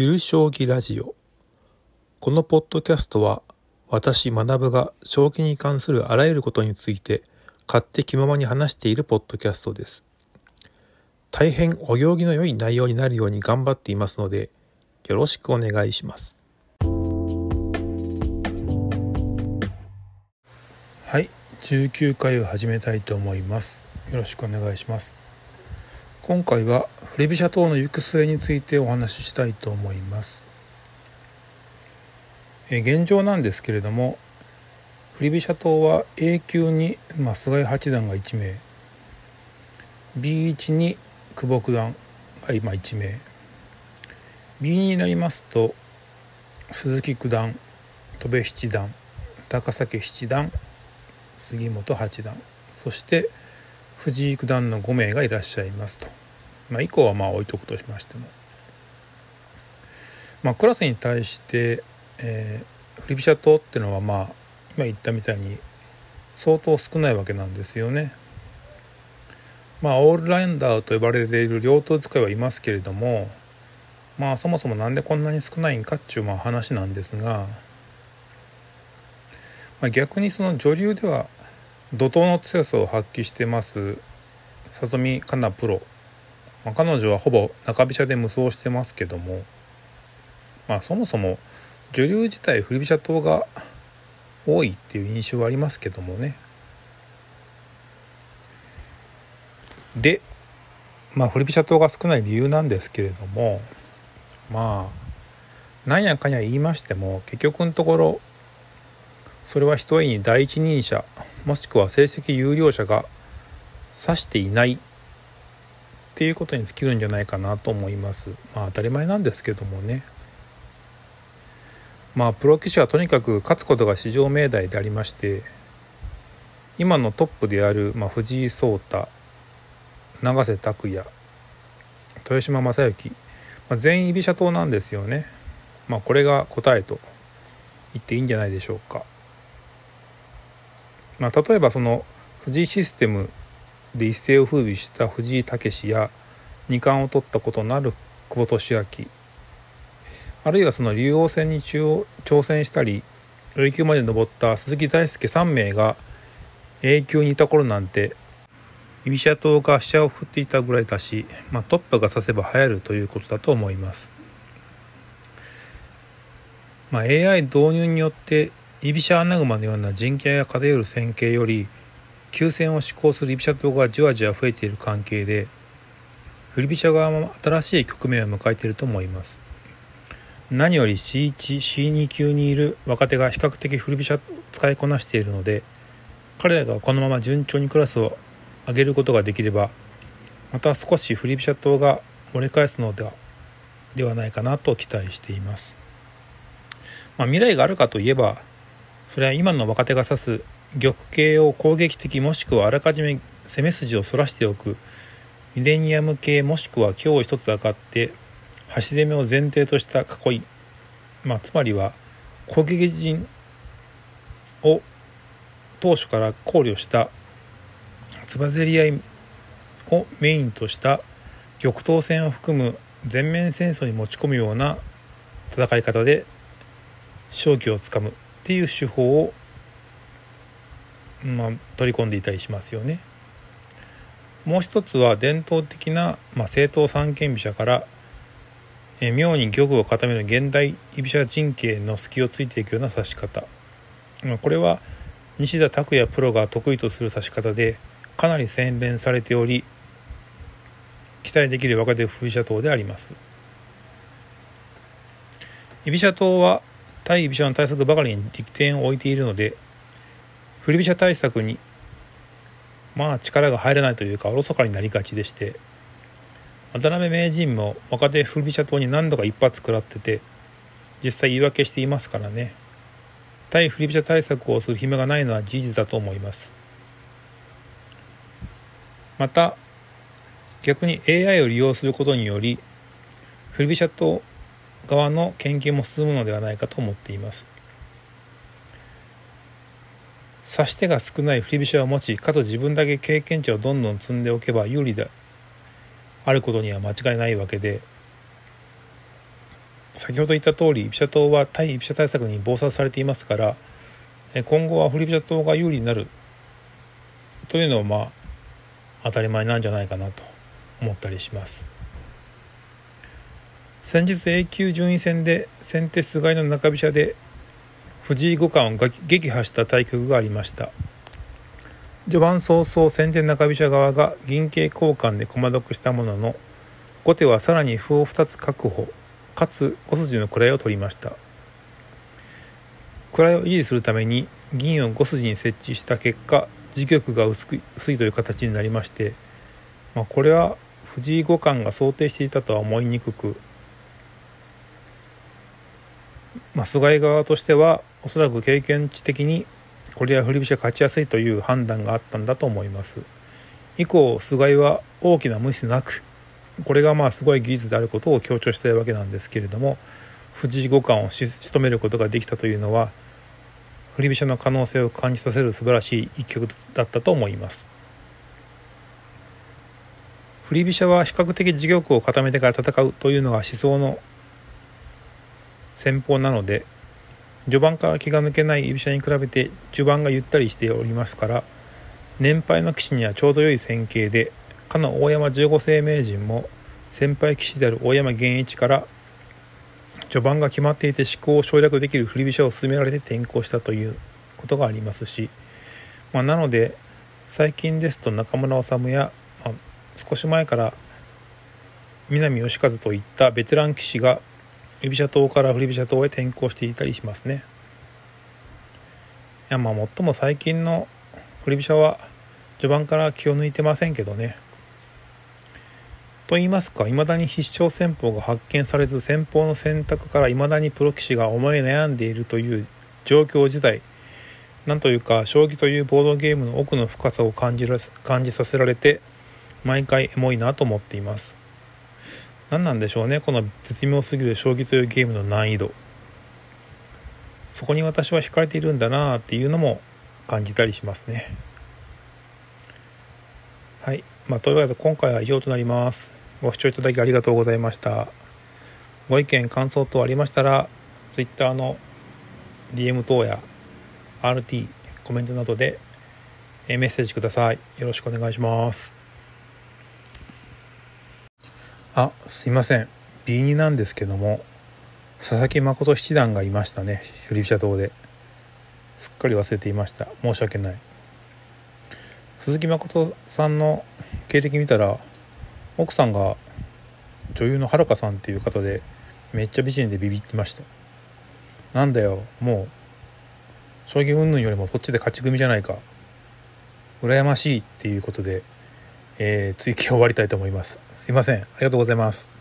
ゆる将棋ラジオ。このポッドキャストは私学が将棋に関するあらゆることについて勝手気ままに話しているポッドキャストです。大変お行儀の良い内容になるように頑張っていますのでよろしくお願いします。はい19回を始めたいと思います。よろしくお願いします。今回は振り飛車党の行く末についてお話ししたいと思います。え現状なんですけれども振り飛車党は A 級に、まあ、菅井八段が1名 B1 に久保九段が今1名。B2 になりますと鈴木九段戸辺七段高崎七段杉本八段そして藤井九段の5名がいらっしゃいますと、まあ、以降はまあ置いとくとしましても、まあ、クラスに対して、えー、振り飛車党っていうのはまあ今言ったみたいに相当少ないわけなんですよね。まあオールラウンダーと呼ばれている両党使いはいますけれどもまあそもそも何でこんなに少ないんかっていうまあ話なんですが、まあ、逆にその女流では怒涛の強さを発揮してます。里見香奈プロ、まあ、彼女はほぼ中飛車で無双してますけども。まあそもそも女流自体振り飛車党が多いっていう印象はありますけどもね。でまあ振り飛車党が少ない理由なんですけれども。まあなんやかんや言いましても結局のところそれはひとえに第一人者もしくは成績有料者が指していないっていうことに尽きるんじゃないかなと思います。まあ当たり前なんですけどもね。まあプロ棋士はとにかく勝つことが至上命題でありまして今のトップである、まあ、藤井聡太永瀬拓也豊島将之、まあ、全員居飛車党なんですよね。まあこれが答えと言っていいんじゃないでしょうか。まあ、例えばその藤井システムで一世を風靡した藤井武や二冠を取ったことのある久保利明あるいはその竜王戦に挑戦したり A 級まで登った鈴木大輔3名が A 級にいた頃なんて居飛車党が飛車を振っていたぐらいだし、まあ、トップが指せば流行るということだと思います。まあ、AI 導入によって居飛車アナグマのような人権が偏る線形より急戦を施行する居飛車党がじわじわ増えている関係で振り飛車側も新しい局面を迎えていると思います。何より C1C2 級にいる若手が比較的振り飛車を使いこなしているので彼らがこのまま順調にクラスを上げることができればまた少し振り飛車党が盛り返すのではではないかなと期待しています、まあ、未来があるかといえばそれは今の若手が指す玉形を攻撃的もしくはあらかじめ攻め筋をそらしておく。ミレニアム系もしくは今日一つ上がって端攻めを前提とした囲い、まあ、つまりは攻撃陣を当初から考慮したつばぜり合いをメインとした玉頭戦を含む全面戦争に持ち込むような戦い方で勝機をつかむ。っていう手法を、まあ、取り込んでいたりしますよね。もう一つは伝統的な、まあ、正統三間飛車からえ妙に玉を固める現代居飛車陣形の隙をついていくような指し方、まあ、これは西田拓也プロが得意とする指し方でかなり洗練されており期待できる若手振り飛車党であります居飛車党は対居飛車の対策ばかりに力点を置いているので振り飛車対策にまあ力が入らないというかおろそかになりがちでして渡辺名人も若手振り飛車党に何度か一発食らってて実際言い訳していますからね。対振り飛車対策をする暇がないのは事実だと思います。また逆に AI を利用することにより振り飛車党側の研究も進むのではないかと思っています。指し手が少ない振り飛車を持ちかつ自分だけ経験値をどんどん積んでおけば有利であることには間違いないわけで先ほど言った通り居飛車党は対居飛車対策に忙殺されていますから今後は振り飛車党が有利になるというのはまあ当たり前なんじゃないかなと思ったりします。先日 A 級順位戦で先手菅井の中飛車で藤井五冠を撃破した対局がありました。序盤早々先手中飛車側が銀桂交換で駒得したものの後手はさらに歩を2つ確保かつ5筋の位を取りました。位を維持するために銀を5筋に設置した結果自玉が薄いという形になりまして、まあ、これは藤井五冠が想定していたとは思いにくくまあ、菅井側としてはおそらく経験値的にこれは振り飛車勝ちやすいという判断があったんだと思います。以降菅井は大きな無視なくこれがまあすごい技術であることを強調したいわけなんですけれども藤井五冠を仕留めることができたというのは振り飛車の可能性を感じさせる素晴らしい一局だったと思います。振り飛車は比較的自玉を固めてから戦うというのが思想の戦法なので序盤から気が抜けない居飛車に比べて序盤がゆったりしておりますから年配の棋士にはちょうど良い戦型でかの大山十五世名人も先輩棋士である大山源一から序盤が決まっていて思考を省略できる振り飛車を進められて転向したということがありますし、まあ、なので最近ですと中村治や、まあ、少し前から南義和といったベテラン棋士が居飛車党から振り飛車党へ転向していたりしますね。いやまあ最も最近の振り飛車は序盤から気を抜いてませんけどね。と言いますか未だに必勝戦法が発見されず戦法の選択から未だにプロ棋士が思い悩んでいるという状況自体なんというか将棋というボードゲームの奥の深さを感じら感じさせられて毎回エモいなと思っています何なんでしょうね。この絶妙すぎる将棋というゲームの難易度。そこに私は惹かれているんだなっていうのも感じたりしますね。はい。まあというわけで今回は以上となります。ご視聴いただきありがとうございました。ご意見感想等ありましたら Twitter の DM 等や RT コメントなどでメッセージください。よろしくお願いします。あすいません。B2 なんですけども佐々木誠七段がいましたね。振り飛車党で。すっかり忘れていました。申し訳ない。鈴木誠さんの経歴見たら奥さんが女優のはるかさんっていう方でめっちゃ美人でビビってました。なんだよもう将棋云々よりもそっちで勝ち組じゃないか。羨ましいっていうことで、えー、追記を終わりたいと思います。すいません。ありがとうございます。